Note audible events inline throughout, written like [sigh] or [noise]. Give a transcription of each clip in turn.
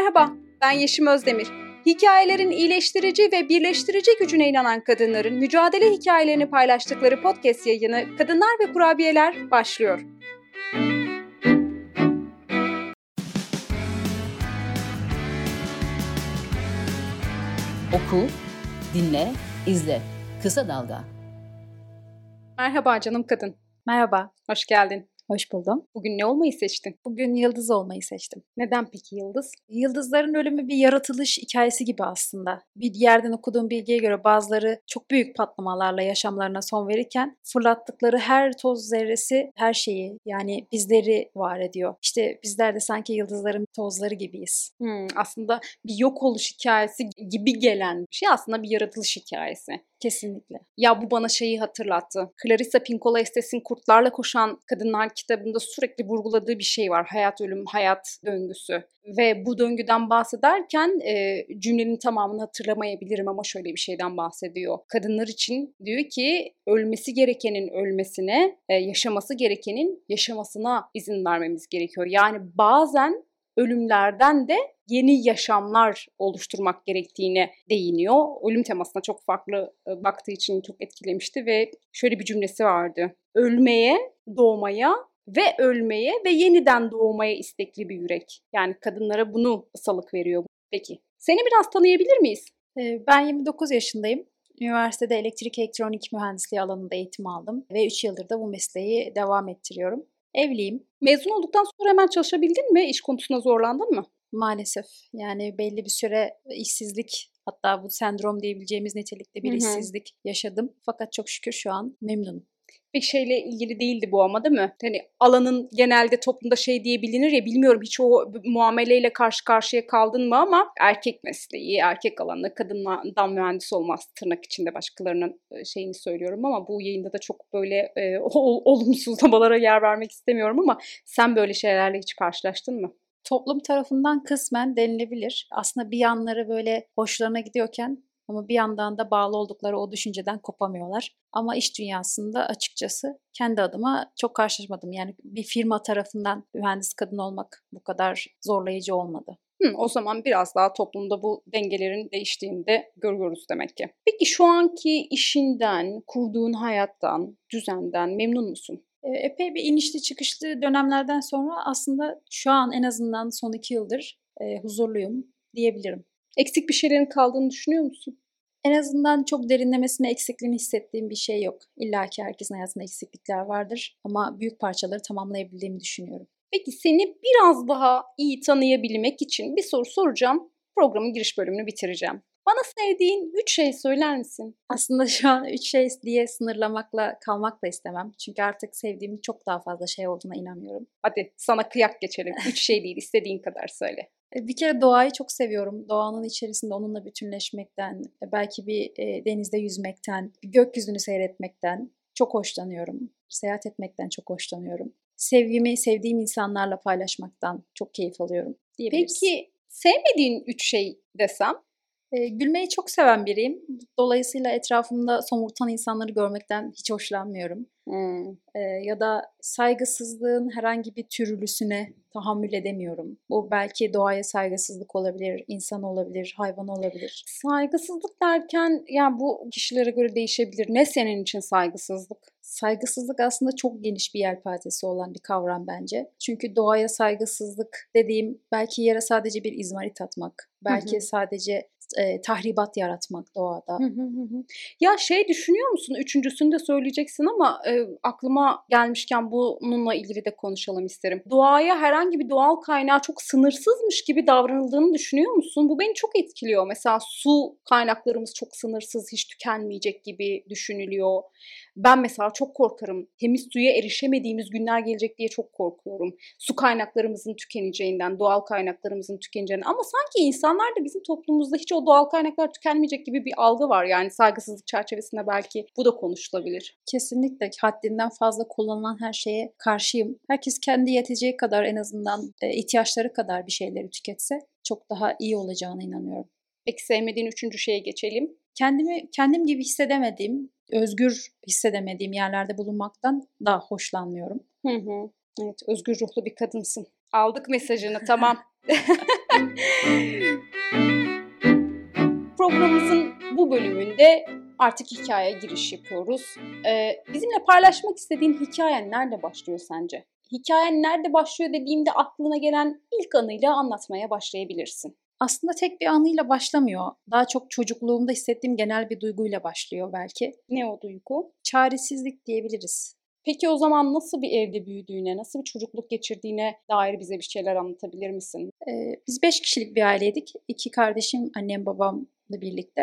Merhaba, ben Yeşim Özdemir. Hikayelerin iyileştirici ve birleştirici gücüne inanan kadınların mücadele hikayelerini paylaştıkları podcast yayını Kadınlar ve Kurabiyeler başlıyor. Oku, dinle, izle. Kısa Dalga. Merhaba canım kadın. Merhaba, Hoş geldin. Hoş buldum. Bugün ne olmayı seçtin? Bugün yıldız olmayı seçtim. Neden peki Yıldız? Yıldızların ölümü bir yaratılış hikayesi gibi aslında. Bir yerden okuduğum bilgiye göre bazıları çok büyük patlamalarla yaşamlarına son verirken fırlattıkları her toz zerresi her şeyi yani bizleri var ediyor. İşte bizler de sanki yıldızların tozları gibiyiz. Hmm, aslında bir yok oluş hikayesi gibi gelen bir şey aslında bir yaratılış hikayesi. Kesinlikle. Ya bu bana şeyi hatırlattı. Clarissa Pinkola Estes'in Kurtlarla Koşan Kadınlar kitabında sürekli vurguladığı bir şey var. Hayat, ölüm, hayat döngüsü. Ve bu döngüden bahsederken e, cümlenin tamamını hatırlamayabilirim ama şöyle bir şeyden bahsediyor. Kadınlar için diyor ki ölmesi gerekenin ölmesine, e, yaşaması gerekenin yaşamasına izin vermemiz gerekiyor. Yani bazen ölümlerden de yeni yaşamlar oluşturmak gerektiğine değiniyor. Ölüm temasına çok farklı e, baktığı için çok etkilemişti ve şöyle bir cümlesi vardı. Ölmeye, doğmaya ve ölmeye ve yeniden doğmaya istekli bir yürek. Yani kadınlara bunu salık veriyor. Peki seni biraz tanıyabilir miyiz? Ee, Ben 29 yaşındayım. Üniversitede elektrik elektronik mühendisliği alanında eğitim aldım ve 3 yıldır da bu mesleği devam ettiriyorum. Evliyim Mezun olduktan sonra hemen çalışabildin mi? İş konusunda zorlandın mı? maalesef. Yani belli bir süre işsizlik hatta bu sendrom diyebileceğimiz nitelikte bir Hı hı. işsizlik yaşadım. Fakat çok şükür şu an memnunum. Bir şeyle ilgili değildi bu ama değil mi? Hani alanın genelde toplumda şey diye bilinir ya bilmiyorum hiç o muameleyle karşı karşıya kaldın mı ama erkek mesleği, erkek alanında kadından mühendis olmaz tırnak içinde başkalarının e, şeyini söylüyorum ama bu yayında da çok böyle e, [laughs] ol- olumsuzlamalara yer vermek istemiyorum ama sen böyle şeylerle hiç karşılaştın mı? Toplum tarafından kısmen denilebilir. Aslında bir yanları böyle hoşlarına gidiyorken ama bir yandan da bağlı oldukları o düşünceden kopamıyorlar. Ama iş dünyasında açıkçası kendi adıma çok karşılaşmadım. Yani bir firma tarafından mühendis kadın olmak bu kadar zorlayıcı olmadı. Hı, o zaman biraz daha toplumda bu dengelerin değiştiğini de görüyoruz demek ki. Peki şu anki işinden, kurduğun hayattan, düzenden memnun musun? E, Epey bir inişli çıkışlı dönemlerden sonra aslında şu an en azından son iki yıldır e, huzurluyum diyebilirim. Eksik bir şeylerin kaldığını düşünüyor musun? En azından çok derinlemesine eksikliğini hissettiğim bir şey yok. İlla ki herkesin hayatında eksiklikler vardır ama büyük parçaları tamamlayabildiğimi düşünüyorum. Peki seni biraz daha iyi tanıyabilmek için bir soru soracağım. Programın giriş bölümünü bitireceğim. Bana sevdiğin üç şey söyler misin? Aslında şu an üç şey diye sınırlamakla kalmak da istemem. Çünkü artık sevdiğim çok daha fazla şey olduğuna inanıyorum. Hadi sana kıyak geçelim. Üç şey değil istediğin kadar söyle. E, Bir kere doğayı çok seviyorum. Doğanın içerisinde onunla bütünleşmekten, e, belki bir e, denizde yüzmekten, gökyüzünü seyretmekten çok hoşlanıyorum. Seyahat etmekten çok hoşlanıyorum. Sevgimi sevdiğim insanlarla paylaşmaktan çok keyif alıyorum. Peki sevmediğin üç şey desem? E, gülmeyi çok seven biriyim. Dolayısıyla etrafımda somurtan insanları görmekten hiç hoşlanmıyorum. Hmm. E, ya da saygısızlığın herhangi bir türlüsüne tahammül edemiyorum. Bu belki doğaya saygısızlık olabilir, insan olabilir, hayvan olabilir. Saygısızlık derken yani bu kişilere göre değişebilir. Ne senin için saygısızlık? Saygısızlık aslında çok geniş bir yelpazesi olan bir kavram bence. Çünkü doğaya saygısızlık dediğim belki yere sadece bir izmarit atmak, belki hı. sadece e, tahribat yaratmak doğada. Hı hı hı. Ya şey düşünüyor musun? Üçüncüsünü de söyleyeceksin ama e, aklıma gelmişken bununla ilgili de konuşalım isterim. Doğaya herhangi bir doğal kaynağı çok sınırsızmış gibi davranıldığını düşünüyor musun? Bu beni çok etkiliyor. Mesela su kaynaklarımız çok sınırsız, hiç tükenmeyecek gibi düşünülüyor. Ben mesela çok korkarım. Temiz suya erişemediğimiz günler gelecek diye çok korkuyorum. Su kaynaklarımızın tükeneceğinden, doğal kaynaklarımızın tükeneceğinden. Ama sanki insanlar da bizim toplumumuzda hiç o doğal kaynaklar tükenmeyecek gibi bir algı var. Yani saygısızlık çerçevesinde belki bu da konuşulabilir. Kesinlikle haddinden fazla kullanılan her şeye karşıyım. Herkes kendi yeteceği kadar en azından e, ihtiyaçları kadar bir şeyleri tüketse çok daha iyi olacağına inanıyorum. Peki sevmediğin üçüncü şeye geçelim. Kendimi kendim gibi hissedemediğim, özgür hissedemediğim yerlerde bulunmaktan da hoşlanmıyorum. Hı hı. Evet, özgür ruhlu bir kadınsın. Aldık mesajını tamam. [laughs] Programımızın bu bölümünde artık hikayeye giriş yapıyoruz. Ee, bizimle paylaşmak istediğin hikayen nerede başlıyor sence? Hikayen nerede başlıyor dediğimde aklına gelen ilk anıyla anlatmaya başlayabilirsin. Aslında tek bir anıyla başlamıyor. Daha çok çocukluğumda hissettiğim genel bir duyguyla başlıyor belki. Ne o duygu? Çaresizlik diyebiliriz. Peki o zaman nasıl bir evde büyüdüğüne, nasıl bir çocukluk geçirdiğine dair bize bir şeyler anlatabilir misin? Ee, biz beş kişilik bir aileydik. İki kardeşim, annem, babamla birlikte.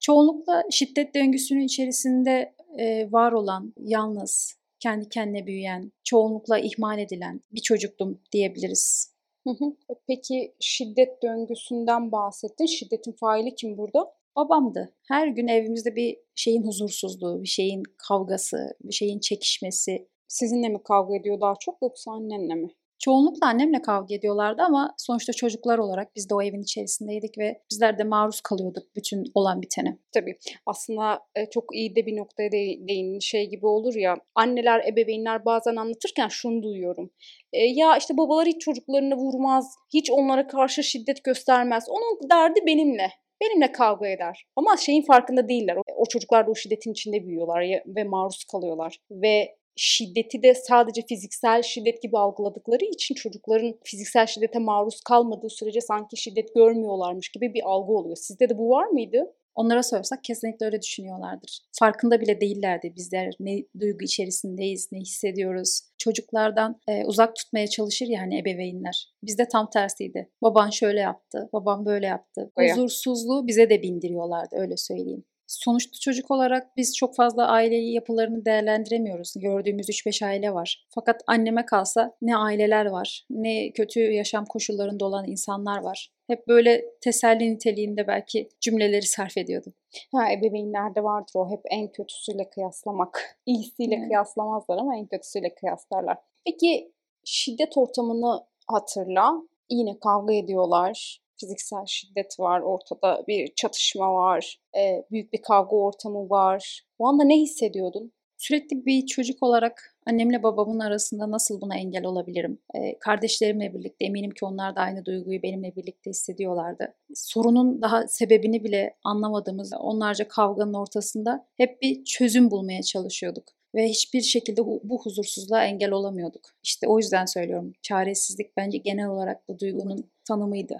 Çoğunlukla şiddet döngüsünün içerisinde e, var olan, yalnız, kendi kendine büyüyen, çoğunlukla ihmal edilen bir çocuktum diyebiliriz. Hı hı. E, Peki şiddet döngüsünden bahsettin. Şiddetin faili kim burada? Babamdı. Her gün evimizde bir şeyin huzursuzluğu, bir şeyin kavgası, bir şeyin çekişmesi. Sizinle mi kavga ediyor daha çok yoksa annenle mi? Çoğunlukla annemle kavga ediyorlardı ama sonuçta çocuklar olarak biz de o evin içerisindeydik ve bizler de maruz kalıyorduk bütün olan bitene. Tabii aslında e, çok iyi de bir noktaya de- değindin. Şey gibi olur ya anneler, ebeveynler bazen anlatırken şunu duyuyorum. E, ya işte babalar hiç çocuklarını vurmaz, hiç onlara karşı şiddet göstermez. Onun derdi benimle. Benimle kavga eder. Ama şeyin farkında değiller. O, çocuklar da o şiddetin içinde büyüyorlar ve maruz kalıyorlar. Ve şiddeti de sadece fiziksel şiddet gibi algıladıkları için çocukların fiziksel şiddete maruz kalmadığı sürece sanki şiddet görmüyorlarmış gibi bir algı oluyor. Sizde de bu var mıydı? Onlara sorsak kesinlikle öyle düşünüyorlardır. Farkında bile değillerdi bizler ne duygu içerisindeyiz, ne hissediyoruz. Çocuklardan e, uzak tutmaya çalışır ya hani ebeveynler. Bizde tam tersiydi. Baban şöyle yaptı, babam böyle yaptı. Huzursuzluğu bize de bindiriyorlardı öyle söyleyeyim. Sonuçta çocuk olarak biz çok fazla aileyi yapılarını değerlendiremiyoruz. Gördüğümüz 3-5 aile var. Fakat anneme kalsa ne aileler var, ne kötü yaşam koşullarında olan insanlar var. Hep böyle teselli niteliğinde belki cümleleri sarf ediyordum. Ha ebeveynlerde vardır o hep en kötüsüyle kıyaslamak. İyisiyle Evet. kıyaslamazlar ama en kötüsüyle kıyaslarlar. Peki şiddet ortamını hatırla. Yine kavga ediyorlar. Fiziksel şiddet var, ortada bir çatışma var, e, büyük bir kavga ortamı var. O anda ne hissediyordun? Sürekli bir çocuk olarak annemle babamın arasında nasıl buna engel olabilirim? Ee, kardeşlerimle birlikte eminim ki onlar da aynı duyguyu benimle birlikte hissediyorlardı. Sorunun daha sebebini bile anlamadığımız onlarca kavganın ortasında hep bir çözüm bulmaya çalışıyorduk. Ve hiçbir şekilde bu, bu huzursuzluğa engel olamıyorduk. İşte o yüzden söylüyorum. Çaresizlik bence genel olarak bu duygunun tanımıydı.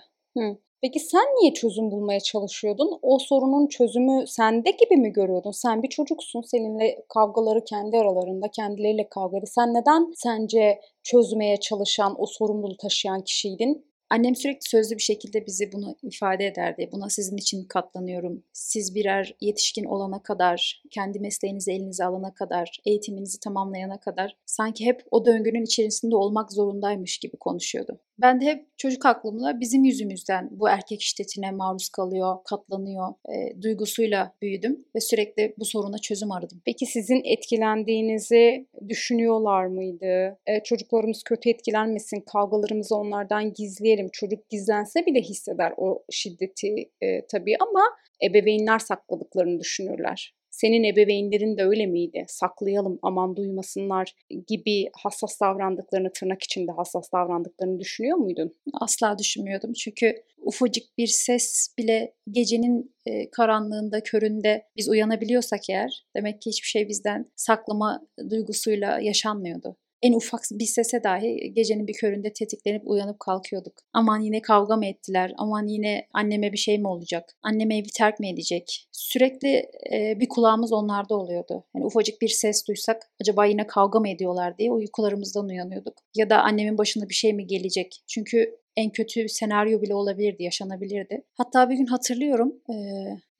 Peki sen niye çözüm bulmaya çalışıyordun? O sorunun çözümü sende gibi mi görüyordun? Sen bir çocuksun. Seninle kavgaları kendi aralarında, kendileriyle kavgaları. Sen neden sence çözmeye çalışan, o sorumluluğu taşıyan kişiydin? Annem sürekli sözlü bir şekilde bize bunu ifade ederdi. Buna sizin için katlanıyorum. Siz birer yetişkin olana kadar, kendi mesleğinizi elinize alana kadar, eğitiminizi tamamlayana kadar sanki hep o döngünün içerisinde olmak zorundaymış gibi konuşuyordu. Ben de hep çocuk aklımla bizim yüzümüzden bu erkek şiddetine maruz kalıyor, katlanıyor e, duygusuyla büyüdüm ve sürekli bu soruna çözüm aradım. Peki sizin etkilendiğinizi düşünüyorlar mıydı? E, çocuklarımız kötü etkilenmesin, kavgalarımızı onlardan gizleyelim. Çocuk gizlense bile hisseder o şiddeti e, tabii ama ebeveynler sakladıklarını düşünürler. Senin ebeveynlerin de öyle miydi? Saklayalım, aman duymasınlar gibi hassas davrandıklarını, tırnak içinde hassas davrandıklarını düşünüyor muydun? Asla düşünmüyordum çünkü ufacık bir ses bile gecenin e, karanlığında, köründe biz uyanabiliyorsak eğer demek ki hiçbir şey bizden saklama duygusuyla yaşanmıyordu. En ufak bir sese dahi gecenin bir köründe tetiklenip uyanıp kalkıyorduk. Aman yine kavga mı ettiler? Aman yine anneme bir şey mi olacak? Annem evi terk mi edecek? Sürekli e, bir kulağımız onlarda oluyordu. Yani ufacık bir ses duysak acaba yine kavga mı ediyorlar diye uykularımızdan uyanıyorduk. Ya da annemin başına bir şey mi gelecek? Çünkü en kötü senaryo bile olabilirdi, yaşanabilirdi. Hatta bir gün hatırlıyorum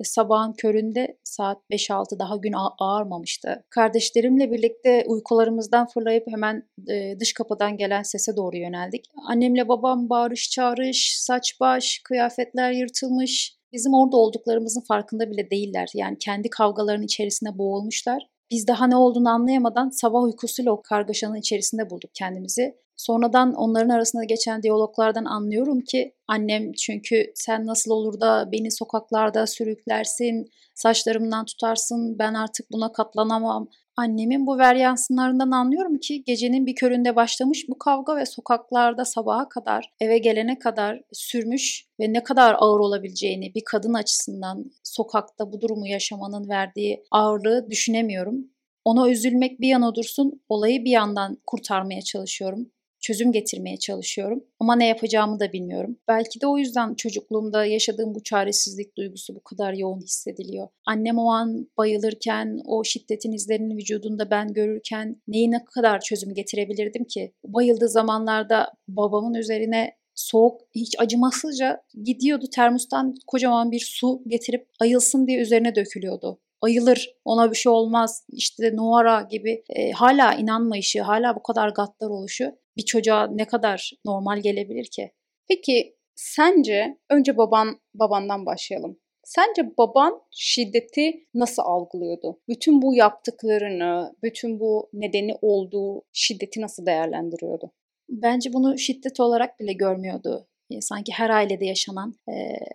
e, sabahın köründe saat 5-6 daha gün ağ- ağarmamıştı. Kardeşlerimle birlikte uykularımızdan fırlayıp hemen e, dış kapıdan gelen sese doğru yöneldik. Annemle babam bağırış çağırış, saç baş, kıyafetler yırtılmış. Bizim orada olduklarımızın farkında bile değiller. Yani kendi kavgaların içerisine boğulmuşlar. Biz daha ne olduğunu anlayamadan sabah uykusuyla o kargaşanın içerisinde bulduk kendimizi. Sonradan onların arasında geçen diyaloglardan anlıyorum ki annem çünkü sen nasıl olur da beni sokaklarda sürüklersin, saçlarımdan tutarsın, ben artık buna katlanamam. Annemin bu veryansınlarından anlıyorum ki gecenin bir köründe başlamış bu kavga ve sokaklarda sabaha kadar eve gelene kadar sürmüş ve ne kadar ağır olabileceğini bir kadın açısından sokakta bu durumu yaşamanın verdiği ağırlığı düşünemiyorum. Ona üzülmek bir yana dursun, olayı bir yandan kurtarmaya çalışıyorum çözüm getirmeye çalışıyorum. Ama ne yapacağımı da bilmiyorum. Belki de o yüzden çocukluğumda yaşadığım bu çaresizlik duygusu bu kadar yoğun hissediliyor. Annem o an bayılırken, o şiddetin izlerini vücudunda ben görürken neyi ne kadar çözüm getirebilirdim ki? Bayıldığı zamanlarda babamın üzerine soğuk, hiç acımasızca gidiyordu termostan kocaman bir su getirip ayılsın diye üzerine dökülüyordu ayılır, ona bir şey olmaz, işte Noara gibi e, hala inanmayışı, hala bu kadar gaddar oluşu bir çocuğa ne kadar normal gelebilir ki? Peki sence önce baban babandan başlayalım. Sence baban şiddeti nasıl algılıyordu? Bütün bu yaptıklarını, bütün bu nedeni olduğu şiddeti nasıl değerlendiriyordu? Bence bunu şiddet olarak bile görmüyordu sanki her ailede yaşanan e,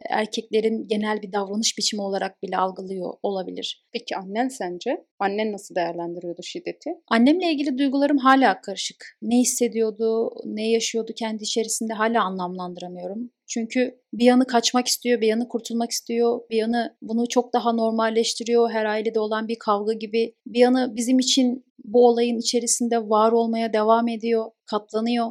erkeklerin genel bir davranış biçimi olarak bile algılıyor olabilir. Peki annen sence? Annen nasıl değerlendiriyordu şiddeti? Annemle ilgili duygularım hala karışık. Ne hissediyordu, ne yaşıyordu kendi içerisinde hala anlamlandıramıyorum. Çünkü bir yanı kaçmak istiyor, bir yanı kurtulmak istiyor, bir yanı bunu çok daha normalleştiriyor. Her ailede olan bir kavga gibi. Bir yanı bizim için bu olayın içerisinde var olmaya devam ediyor, katlanıyor.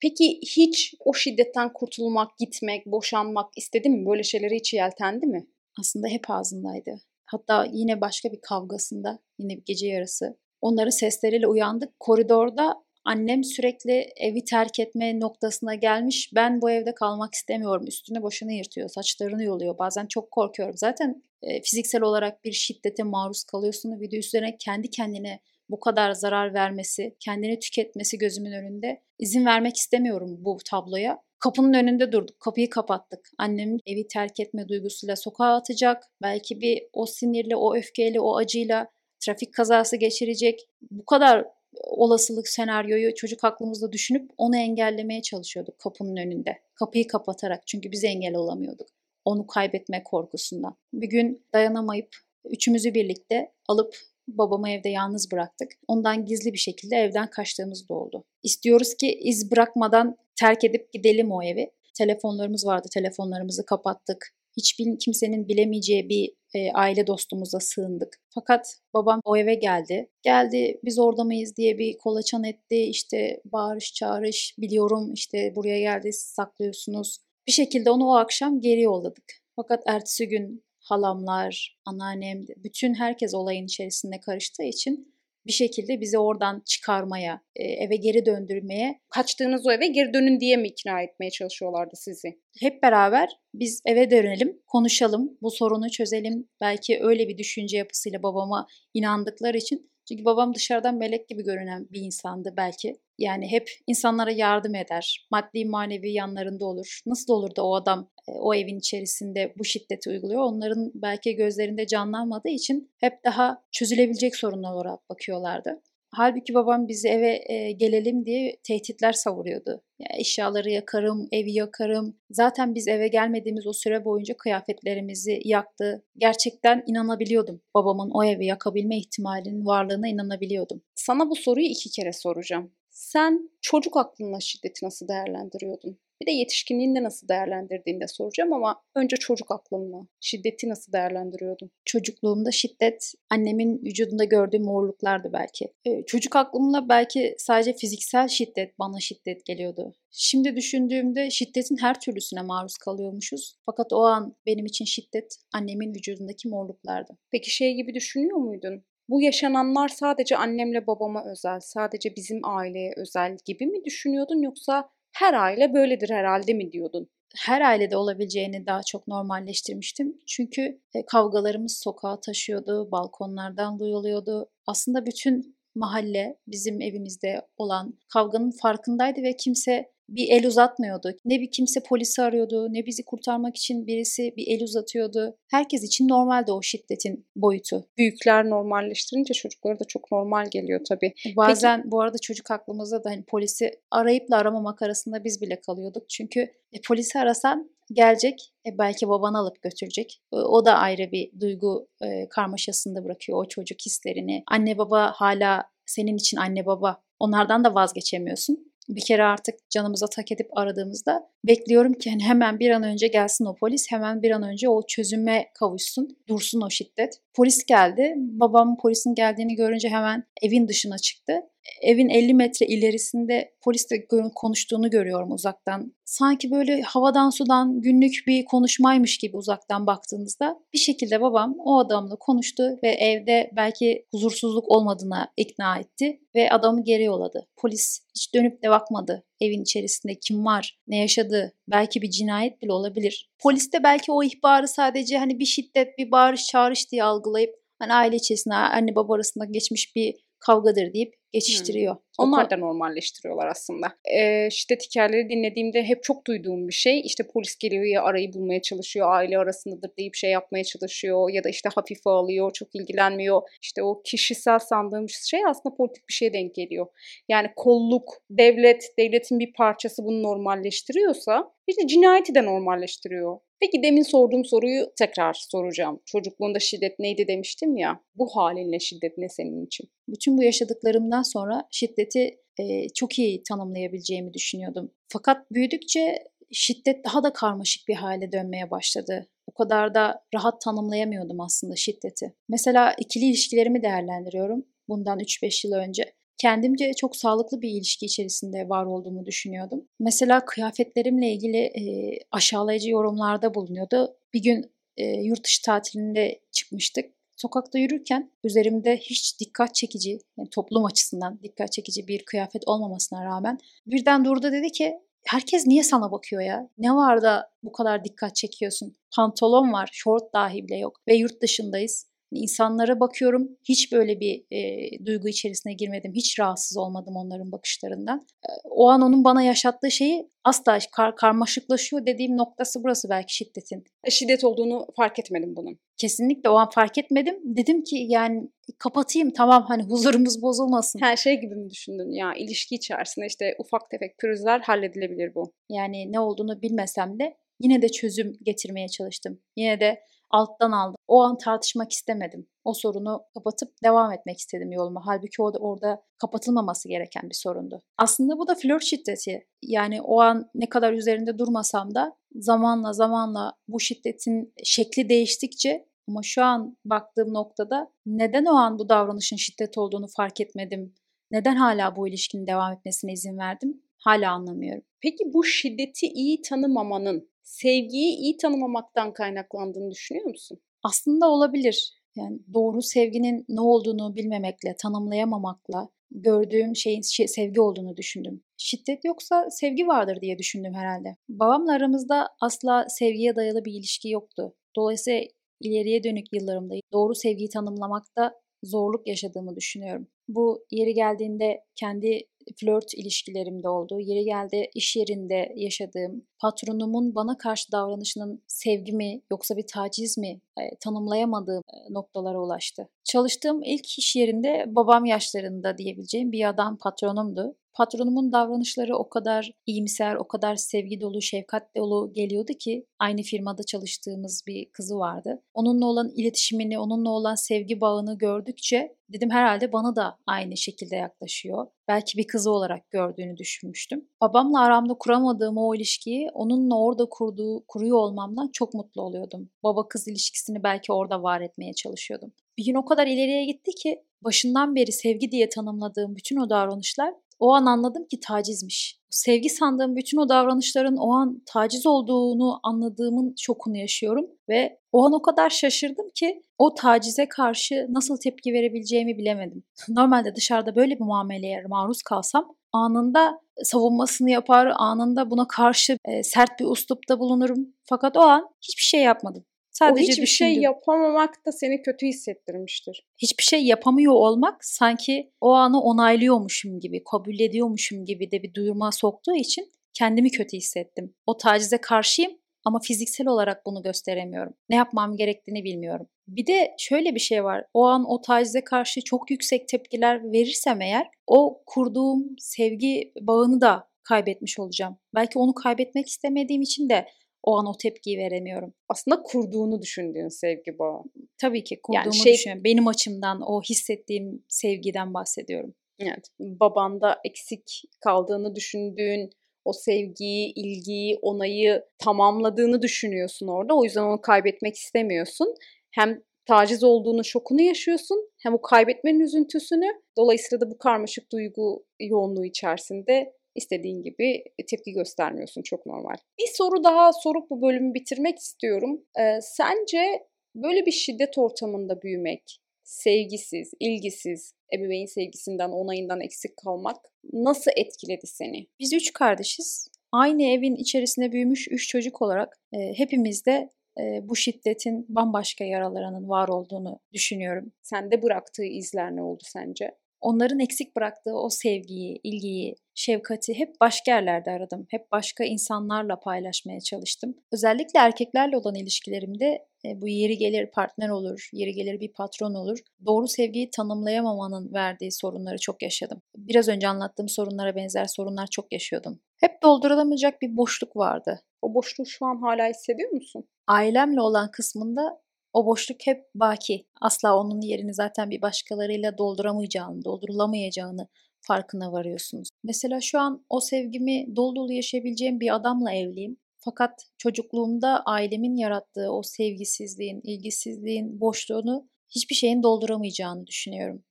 Peki hiç o şiddetten kurtulmak, gitmek, boşanmak istedi mi? Böyle şeyleri hiç yeltendi mi? Aslında hep ağzındaydı. Hatta yine başka bir kavgasında, yine bir gece yarısı. Onların sesleriyle uyandık. Koridorda annem sürekli evi terk etme noktasına gelmiş. Ben bu evde kalmak istemiyorum. Üstüne başını yırtıyor, saçlarını yoluyor. Bazen çok korkuyorum. Zaten e, fiziksel olarak bir şiddete maruz kalıyorsun. Bir de üstüne kendi kendine bu kadar zarar vermesi, kendini tüketmesi gözümün önünde. izin vermek istemiyorum bu tabloya. Kapının önünde durduk, kapıyı kapattık. Annem evi terk etme duygusuyla sokağa atacak. Belki bir o sinirle, o öfkeyle, o acıyla trafik kazası geçirecek. Bu kadar olasılık senaryoyu çocuk aklımızda düşünüp onu engellemeye çalışıyorduk kapının önünde. Kapıyı kapatarak çünkü biz engel olamıyorduk. Onu kaybetme korkusundan. Bir gün dayanamayıp üçümüzü birlikte alıp babamı evde yalnız bıraktık. Ondan gizli bir şekilde evden kaçtığımız da oldu. İstiyoruz ki iz bırakmadan terk edip gidelim o evi. Telefonlarımız vardı, telefonlarımızı kapattık. Hiçbir kimsenin bilemeyeceği bir e, aile dostumuza sığındık. Fakat babam o eve geldi. Geldi biz orada mıyız diye bir kolaçan etti. İşte bağırış çağırış biliyorum işte buraya geldi siz saklıyorsunuz. Bir şekilde onu o akşam geri yolladık. Fakat ertesi gün halamlar, anneannem, bütün herkes olayın içerisinde karıştığı için bir şekilde bizi oradan çıkarmaya, e, eve geri döndürmeye, kaçtığınız o eve geri dönün diye mi ikna etmeye çalışıyorlardı sizi? Hep beraber biz eve dönelim, konuşalım, bu sorunu çözelim. Belki öyle bir düşünce yapısıyla babama inandıkları için çünkü babam dışarıdan melek gibi görünen bir insandı belki. Yani hep insanlara yardım eder. Maddi manevi yanlarında olur. Nasıl olur da o adam e, o evin içerisinde bu şiddeti uyguluyor? Onların belki gözlerinde canlanmadığı için hep daha çözülebilecek sorunlar olarak bakıyorlardı. Halbuki babam bizi eve e, gelelim diye tehditler savuruyordu. Yani eşyaları yakarım, evi yakarım. Zaten biz eve gelmediğimiz o süre boyunca kıyafetlerimizi yaktı. Gerçekten inanabiliyordum. Babamın o evi yakabilme ihtimalinin varlığına inanabiliyordum. Sana bu soruyu iki kere soracağım. Sen çocuk aklınla şiddeti nasıl değerlendiriyordun? Bir de yetişkinliğinde nasıl değerlendirdiğini de soracağım ama önce çocuk aklınla şiddeti nasıl değerlendiriyordun? Çocukluğumda şiddet annemin vücudunda gördüğüm morluklardı belki. Ee, çocuk aklımla belki sadece fiziksel şiddet bana şiddet geliyordu. Şimdi düşündüğümde şiddetin her türlüsüne maruz kalıyormuşuz. Fakat o an benim için şiddet annemin vücudundaki morluklardı. Peki şey gibi düşünüyor muydun? Bu yaşananlar sadece annemle babama özel, sadece bizim aileye özel gibi mi düşünüyordun yoksa her aile böyledir herhalde mi diyordun? Her ailede olabileceğini daha çok normalleştirmiştim. Çünkü e, kavgalarımız sokağa taşıyordu, balkonlardan duyuluyordu. Aslında bütün mahalle bizim evimizde olan kavganın farkındaydı ve kimse bir el uzatmıyordu. Ne bir kimse polisi arıyordu, ne bizi kurtarmak için birisi bir el uzatıyordu. Herkes için normaldi o şiddetin boyutu. Büyükler normalleştirince çocuklara da çok normal geliyor tabii. Bazen bu arada çocuk aklımızda da hani polisi arayıp da aramamak arasında biz bile kalıyorduk. Çünkü e, polisi arasan gelecek, e, belki babanı alıp götürecek. E, o da ayrı bir duygu e, karmaşasında bırakıyor o çocuk hislerini. Anne baba hala senin için anne baba. Onlardan da vazgeçemiyorsun bir kere artık canımıza tak edip aradığımızda bekliyorum ki hani hemen bir an önce gelsin o polis, hemen bir an önce o çözüme kavuşsun, dursun o şiddet. Polis geldi. Babam polisin geldiğini görünce hemen evin dışına çıktı. Evin 50 metre ilerisinde polisle konuştuğunu görüyorum uzaktan. Sanki böyle havadan sudan günlük bir konuşmaymış gibi uzaktan baktığınızda bir şekilde babam o adamla konuştu ve evde belki huzursuzluk olmadığına ikna etti ve adamı geri yolladı. Polis hiç dönüp de bakmadı evin içerisinde kim var, ne yaşadı, belki bir cinayet bile olabilir. Polis de belki o ihbarı sadece hani bir şiddet, bir bağırış çağırış diye algılayıp hani aile içerisinde anne baba arasında geçmiş bir kavgadır deyip geçiştiriyor. Hmm. Onlar da normalleştiriyorlar aslında. Ee, şiddet hikayeleri dinlediğimde hep çok duyduğum bir şey. İşte polis geliyor ya arayı bulmaya çalışıyor, aile arasındadır deyip şey yapmaya çalışıyor ya da işte hafife alıyor, çok ilgilenmiyor. İşte o kişisel sandığım şey aslında politik bir şeye denk geliyor. Yani kolluk, devlet, devletin bir parçası bunu normalleştiriyorsa işte cinayeti de normalleştiriyor. Peki demin sorduğum soruyu tekrar soracağım. Çocukluğunda şiddet neydi demiştim ya. Bu halinle şiddet ne senin için? Bütün bu yaşadıklarımdan sonra şiddeti e, çok iyi tanımlayabileceğimi düşünüyordum. Fakat büyüdükçe şiddet daha da karmaşık bir hale dönmeye başladı. O kadar da rahat tanımlayamıyordum aslında şiddeti. Mesela ikili ilişkilerimi değerlendiriyorum. Bundan 3-5 yıl önce kendimce çok sağlıklı bir ilişki içerisinde var olduğumu düşünüyordum. Mesela kıyafetlerimle ilgili e, aşağılayıcı yorumlarda bulunuyordu. Bir gün e, yurt dışı tatilinde çıkmıştık. Sokakta yürürken üzerimde hiç dikkat çekici, yani toplum açısından dikkat çekici bir kıyafet olmamasına rağmen birden durdu dedi ki herkes niye sana bakıyor ya? Ne var da bu kadar dikkat çekiyorsun? Pantolon var, şort dahi bile yok ve yurt dışındayız. İnsanlara bakıyorum hiç böyle bir e, duygu içerisine girmedim. Hiç rahatsız olmadım onların bakışlarından. E, o an onun bana yaşattığı şeyi asla kar, karmaşıklaşıyor dediğim noktası burası belki şiddetin. E, şiddet olduğunu fark etmedim bunun. Kesinlikle o an fark etmedim. Dedim ki yani kapatayım tamam hani huzurumuz bozulmasın. Her şey gibi mi düşündün ya ilişki içerisinde işte ufak tefek pürüzler halledilebilir bu. Yani ne olduğunu bilmesem de yine de çözüm getirmeye çalıştım. Yine de alttan aldım. O an tartışmak istemedim. O sorunu kapatıp devam etmek istedim yoluma. Halbuki o da orada kapatılmaması gereken bir sorundu. Aslında bu da flört şiddeti. Yani o an ne kadar üzerinde durmasam da zamanla zamanla bu şiddetin şekli değiştikçe ama şu an baktığım noktada neden o an bu davranışın şiddet olduğunu fark etmedim? Neden hala bu ilişkinin devam etmesine izin verdim? Hala anlamıyorum. Peki bu şiddeti iyi tanımamanın sevgiyi iyi tanımamaktan kaynaklandığını düşünüyor musun? Aslında olabilir. Yani doğru sevginin ne olduğunu bilmemekle, tanımlayamamakla gördüğüm şeyin şey, sevgi olduğunu düşündüm. Şiddet yoksa sevgi vardır diye düşündüm herhalde. Babamla aramızda asla sevgiye dayalı bir ilişki yoktu. Dolayısıyla ileriye dönük yıllarımda doğru sevgiyi tanımlamakta zorluk yaşadığımı düşünüyorum. Bu yeri geldiğinde kendi flört ilişkilerimde oldu. Yeri geldi iş yerinde yaşadığım, patronumun bana karşı davranışının sevgi mi yoksa bir taciz mi e, tanımlayamadığım e, noktalara ulaştı. Çalıştığım ilk iş yerinde babam yaşlarında diyebileceğim bir adam patronumdu. Patronumun davranışları o kadar iyimser, o kadar sevgi dolu, şefkat dolu geliyordu ki aynı firmada çalıştığımız bir kızı vardı. Onunla olan iletişimini, onunla olan sevgi bağını gördükçe dedim herhalde bana da aynı şekilde yaklaşıyor. Belki bir kızı olarak gördüğünü düşünmüştüm. Babamla aramda kuramadığım o ilişkiyi onunla orada kurduğu, kuruyor olmamdan çok mutlu oluyordum. Baba kız ilişkisini belki orada var etmeye çalışıyordum. Bir gün o kadar ileriye gitti ki başından beri sevgi diye tanımladığım bütün o davranışlar o an anladım ki tacizmiş. Sevgi sandığım bütün o davranışların o an taciz olduğunu anladığımın şokunu yaşıyorum ve o an o kadar şaşırdım ki o tacize karşı nasıl tepki verebileceğimi bilemedim. [laughs] Normalde dışarıda böyle bir muameleye maruz kalsam anında savunmasını yapar, anında buna karşı e, sert bir uslupta bulunurum. Fakat o an hiçbir şey yapmadım. Sadece o hiçbir şey yapamamak da seni kötü hissettirmiştir. Hiçbir şey yapamıyor olmak sanki o anı onaylıyormuşum gibi, kabul ediyormuşum gibi de bir duyurma soktuğu için Kendimi kötü hissettim. O tacize karşıyım ama fiziksel olarak bunu gösteremiyorum. Ne yapmam gerektiğini bilmiyorum. Bir de şöyle bir şey var. O an o tacize karşı çok yüksek tepkiler verirsem eğer o kurduğum sevgi bağını da kaybetmiş olacağım. Belki onu kaybetmek istemediğim için de o an o tepkiyi veremiyorum. Aslında kurduğunu düşündüğün sevgi bağı. Tabii ki kurduğumu Yani şey- düşünüyorum. Benim açımdan o hissettiğim sevgiden bahsediyorum. Evet. Babanda eksik kaldığını düşündüğün o sevgiyi, ilgiyi, onayı tamamladığını düşünüyorsun orada. O yüzden onu kaybetmek istemiyorsun. Hem taciz olduğunu şokunu yaşıyorsun hem o kaybetmenin üzüntüsünü. Dolayısıyla da bu karmaşık duygu yoğunluğu içerisinde istediğin gibi tepki göstermiyorsun. Çok normal. Bir soru daha sorup bu bölümü bitirmek istiyorum. Ee, sence böyle bir şiddet ortamında büyümek, sevgisiz, ilgisiz, ebeveyn sevgisinden, onayından eksik kalmak nasıl etkiledi seni? Biz üç kardeşiz. Aynı evin içerisinde büyümüş üç çocuk olarak e, hepimiz de e, bu şiddetin bambaşka yaralarının var olduğunu düşünüyorum. Sende bıraktığı izler ne oldu sence? Onların eksik bıraktığı o sevgiyi, ilgiyi, şefkati hep başka yerlerde aradım. Hep başka insanlarla paylaşmaya çalıştım. Özellikle erkeklerle olan ilişkilerimde e, bu yeri gelir partner olur, yeri gelir bir patron olur. Doğru sevgiyi tanımlayamamanın verdiği sorunları çok yaşadım. Biraz önce anlattığım sorunlara benzer sorunlar çok yaşıyordum. Hep doldurulamayacak bir boşluk vardı. O boşluğu şu an hala hissediyor musun? Ailemle olan kısmında o boşluk hep baki. Asla onun yerini zaten bir başkalarıyla dolduramayacağını, doldurulamayacağını farkına varıyorsunuz. Mesela şu an o sevgimi dolu dolu yaşayabileceğim bir adamla evliyim. Fakat çocukluğumda ailemin yarattığı o sevgisizliğin, ilgisizliğin boşluğunu hiçbir şeyin dolduramayacağını düşünüyorum.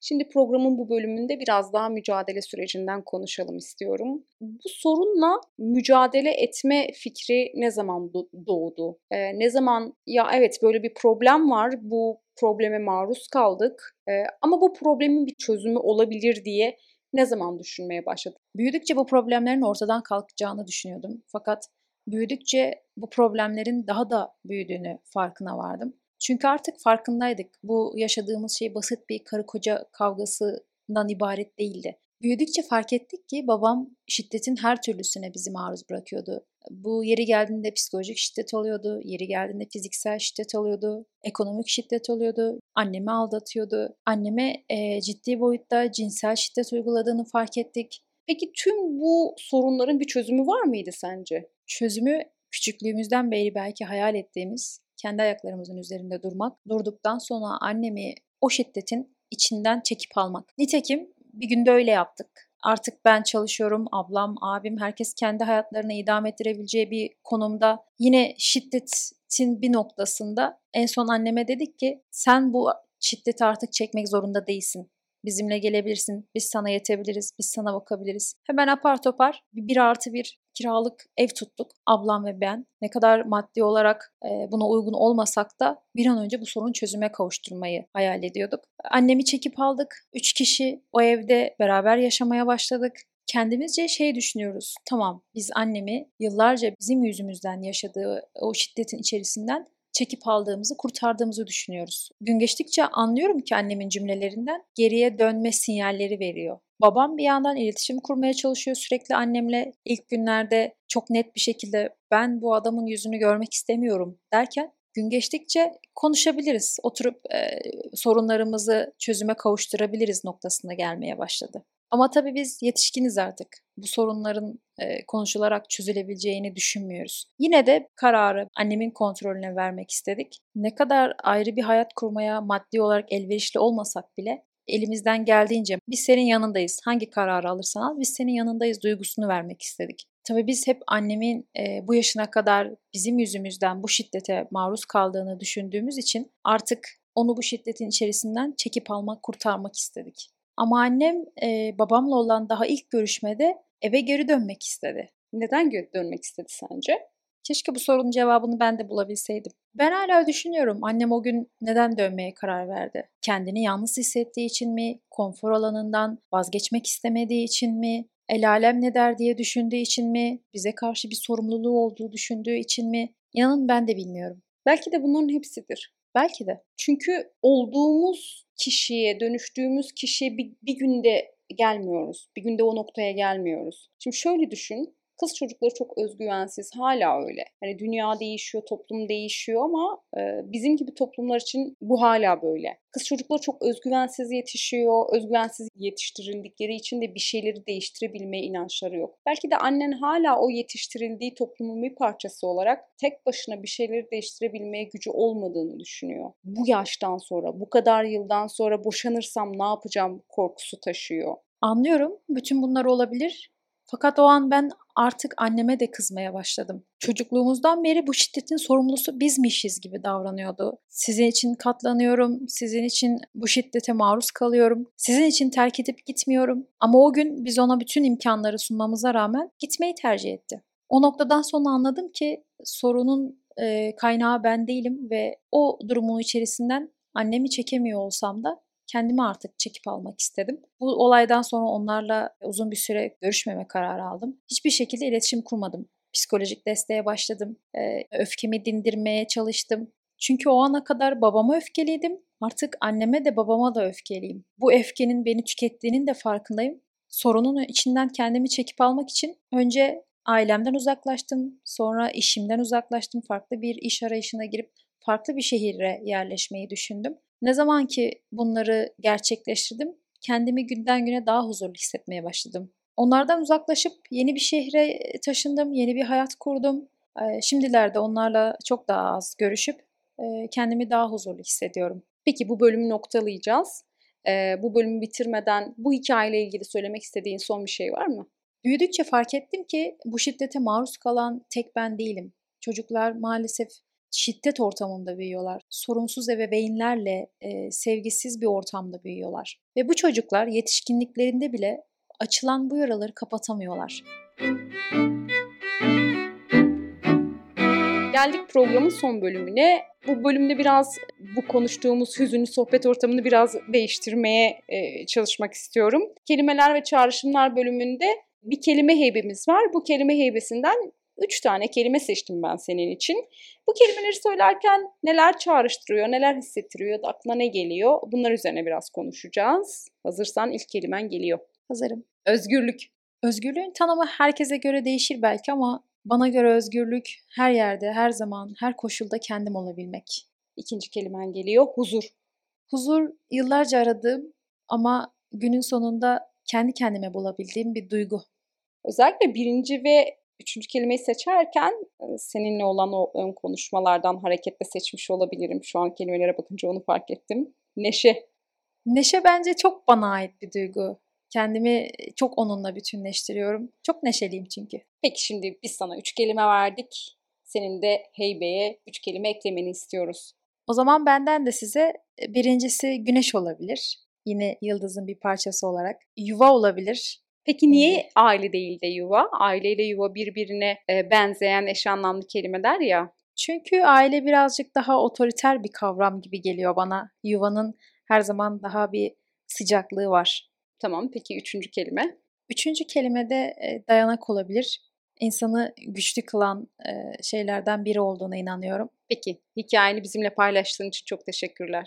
Şimdi programın bu bölümünde biraz daha mücadele sürecinden konuşalım istiyorum. Bu sorunla mücadele etme fikri ne zaman do- doğdu? Ee, ne zaman ya evet böyle bir problem var, bu probleme maruz kaldık ee, ama bu problemin bir çözümü olabilir diye ne zaman düşünmeye başladın? Büyüdükçe bu problemlerin ortadan kalkacağını düşünüyordum. Fakat büyüdükçe bu problemlerin daha da büyüdüğünü farkına vardım. Çünkü artık farkındaydık. Bu yaşadığımız şey basit bir karı koca kavgasından ibaret değildi. Büyüdükçe fark ettik ki babam şiddetin her türlüsüne bizi maruz bırakıyordu. Bu yeri geldiğinde psikolojik şiddet oluyordu, yeri geldiğinde fiziksel şiddet oluyordu, ekonomik şiddet oluyordu, annemi aldatıyordu. Anneme e, ciddi boyutta cinsel şiddet uyguladığını fark ettik. Peki tüm bu sorunların bir çözümü var mıydı sence? Çözümü küçüklüğümüzden beri belki hayal ettiğimiz kendi ayaklarımızın üzerinde durmak, durduktan sonra annemi o şiddetin içinden çekip almak. Nitekim bir günde öyle yaptık. Artık ben çalışıyorum, ablam, abim, herkes kendi hayatlarını idame ettirebileceği bir konumda. Yine şiddetin bir noktasında en son anneme dedik ki sen bu şiddeti artık çekmek zorunda değilsin. Bizimle gelebilirsin, biz sana yetebiliriz, biz sana bakabiliriz. Hemen apar topar bir, artı bir kiralık ev tuttuk ablam ve ben. Ne kadar maddi olarak e, buna uygun olmasak da bir an önce bu sorunu çözüme kavuşturmayı hayal ediyorduk. Annemi çekip aldık. Üç kişi o evde beraber yaşamaya başladık. Kendimizce şey düşünüyoruz. Tamam biz annemi yıllarca bizim yüzümüzden yaşadığı o şiddetin içerisinden çekip aldığımızı, kurtardığımızı düşünüyoruz. Gün geçtikçe anlıyorum ki annemin cümlelerinden geriye dönme sinyalleri veriyor. Babam bir yandan iletişim kurmaya çalışıyor sürekli annemle. İlk günlerde çok net bir şekilde ben bu adamın yüzünü görmek istemiyorum derken gün geçtikçe konuşabiliriz. Oturup e, sorunlarımızı çözüme kavuşturabiliriz noktasına gelmeye başladı. Ama tabii biz yetişkiniz artık. Bu sorunların e, konuşularak çözülebileceğini düşünmüyoruz. Yine de kararı annemin kontrolüne vermek istedik. Ne kadar ayrı bir hayat kurmaya maddi olarak elverişli olmasak bile elimizden geldiğince biz senin yanındayız. Hangi kararı alırsan al biz senin yanındayız duygusunu vermek istedik. Tabii biz hep annemin e, bu yaşına kadar bizim yüzümüzden bu şiddete maruz kaldığını düşündüğümüz için artık onu bu şiddetin içerisinden çekip almak, kurtarmak istedik. Ama annem e, babamla olan daha ilk görüşmede eve geri dönmek istedi. Neden geri dönmek istedi sence? Keşke bu sorunun cevabını ben de bulabilseydim. Ben hala düşünüyorum annem o gün neden dönmeye karar verdi? Kendini yalnız hissettiği için mi? Konfor alanından vazgeçmek istemediği için mi? El alem ne der diye düşündüğü için mi? Bize karşı bir sorumluluğu olduğu düşündüğü için mi? İnanın ben de bilmiyorum. Belki de bunların hepsidir. Belki de. Çünkü olduğumuz kişiye, dönüştüğümüz kişiye bir, bir günde gelmiyoruz. Bir günde o noktaya gelmiyoruz. Şimdi şöyle düşün. Kız çocukları çok özgüvensiz. Hala öyle. Hani dünya değişiyor, toplum değişiyor ama e, bizim gibi toplumlar için bu hala böyle. Kız çocukları çok özgüvensiz yetişiyor. Özgüvensiz yetiştirildikleri için de bir şeyleri değiştirebilme inançları yok. Belki de annen hala o yetiştirildiği toplumun bir parçası olarak tek başına bir şeyleri değiştirebilmeye gücü olmadığını düşünüyor. Bu yaştan sonra, bu kadar yıldan sonra boşanırsam ne yapacağım korkusu taşıyor. Anlıyorum. Bütün bunlar olabilir. Fakat o an ben artık anneme de kızmaya başladım. Çocukluğumuzdan beri bu şiddetin sorumlusu bizmişiz gibi davranıyordu. Sizin için katlanıyorum, sizin için bu şiddete maruz kalıyorum, sizin için terk edip gitmiyorum. Ama o gün biz ona bütün imkanları sunmamıza rağmen gitmeyi tercih etti. O noktadan sonra anladım ki sorunun kaynağı ben değilim ve o durumun içerisinden annemi çekemiyor olsam da kendimi artık çekip almak istedim. Bu olaydan sonra onlarla uzun bir süre görüşmeme kararı aldım. Hiçbir şekilde iletişim kurmadım. Psikolojik desteğe başladım. Öfkemi dindirmeye çalıştım. Çünkü o ana kadar babama öfkeliydim. Artık anneme de babama da öfkeliyim. Bu öfkenin beni tükettiğinin de farkındayım. Sorunun içinden kendimi çekip almak için önce ailemden uzaklaştım. Sonra işimden uzaklaştım. Farklı bir iş arayışına girip farklı bir şehire yerleşmeyi düşündüm. Ne zaman ki bunları gerçekleştirdim, kendimi günden güne daha huzurlu hissetmeye başladım. Onlardan uzaklaşıp yeni bir şehre taşındım, yeni bir hayat kurdum. Şimdilerde onlarla çok daha az görüşüp kendimi daha huzurlu hissediyorum. Peki bu bölümü noktalayacağız. Bu bölümü bitirmeden bu hikayeyle ilgili söylemek istediğin son bir şey var mı? Büyüdükçe fark ettim ki bu şiddete maruz kalan tek ben değilim. Çocuklar maalesef şiddet ortamında büyüyorlar. Sorumsuz ebeveynlerle e, sevgisiz bir ortamda büyüyorlar. Ve bu çocuklar yetişkinliklerinde bile açılan bu yaraları kapatamıyorlar. Geldik programın son bölümüne. Bu bölümde biraz bu konuştuğumuz hüzünlü sohbet ortamını biraz değiştirmeye e, çalışmak istiyorum. Kelimeler ve çağrışımlar bölümünde bir kelime heybemiz var. Bu kelime heybesinden Üç tane kelime seçtim ben senin için. Bu kelimeleri söylerken neler çağrıştırıyor, neler hissettiriyor, aklına ne geliyor? Bunlar üzerine biraz konuşacağız. Hazırsan ilk kelimen geliyor. Hazırım. Özgürlük. Özgürlüğün tanımı herkese göre değişir belki ama bana göre özgürlük her yerde, her zaman, her koşulda kendim olabilmek. İkinci kelimen geliyor. Huzur. Huzur yıllarca aradığım ama günün sonunda kendi kendime bulabildiğim bir duygu. Özellikle birinci ve üçüncü kelimeyi seçerken seninle olan o ön konuşmalardan hareketle seçmiş olabilirim. Şu an kelimelere bakınca onu fark ettim. Neşe. Neşe bence çok bana ait bir duygu. Kendimi çok onunla bütünleştiriyorum. Çok neşeliyim çünkü. Peki şimdi biz sana üç kelime verdik. Senin de heybeye üç kelime eklemeni istiyoruz. O zaman benden de size birincisi güneş olabilir. Yine yıldızın bir parçası olarak. Yuva olabilir. Peki niye aile değil de yuva? Aileyle yuva birbirine e, benzeyen eş anlamlı kelimeler ya. Çünkü aile birazcık daha otoriter bir kavram gibi geliyor bana. Yuvanın her zaman daha bir sıcaklığı var. Tamam peki üçüncü kelime? Üçüncü kelime de e, dayanak olabilir. İnsanı güçlü kılan e, şeylerden biri olduğuna inanıyorum. Peki hikayeni bizimle paylaştığın için çok teşekkürler.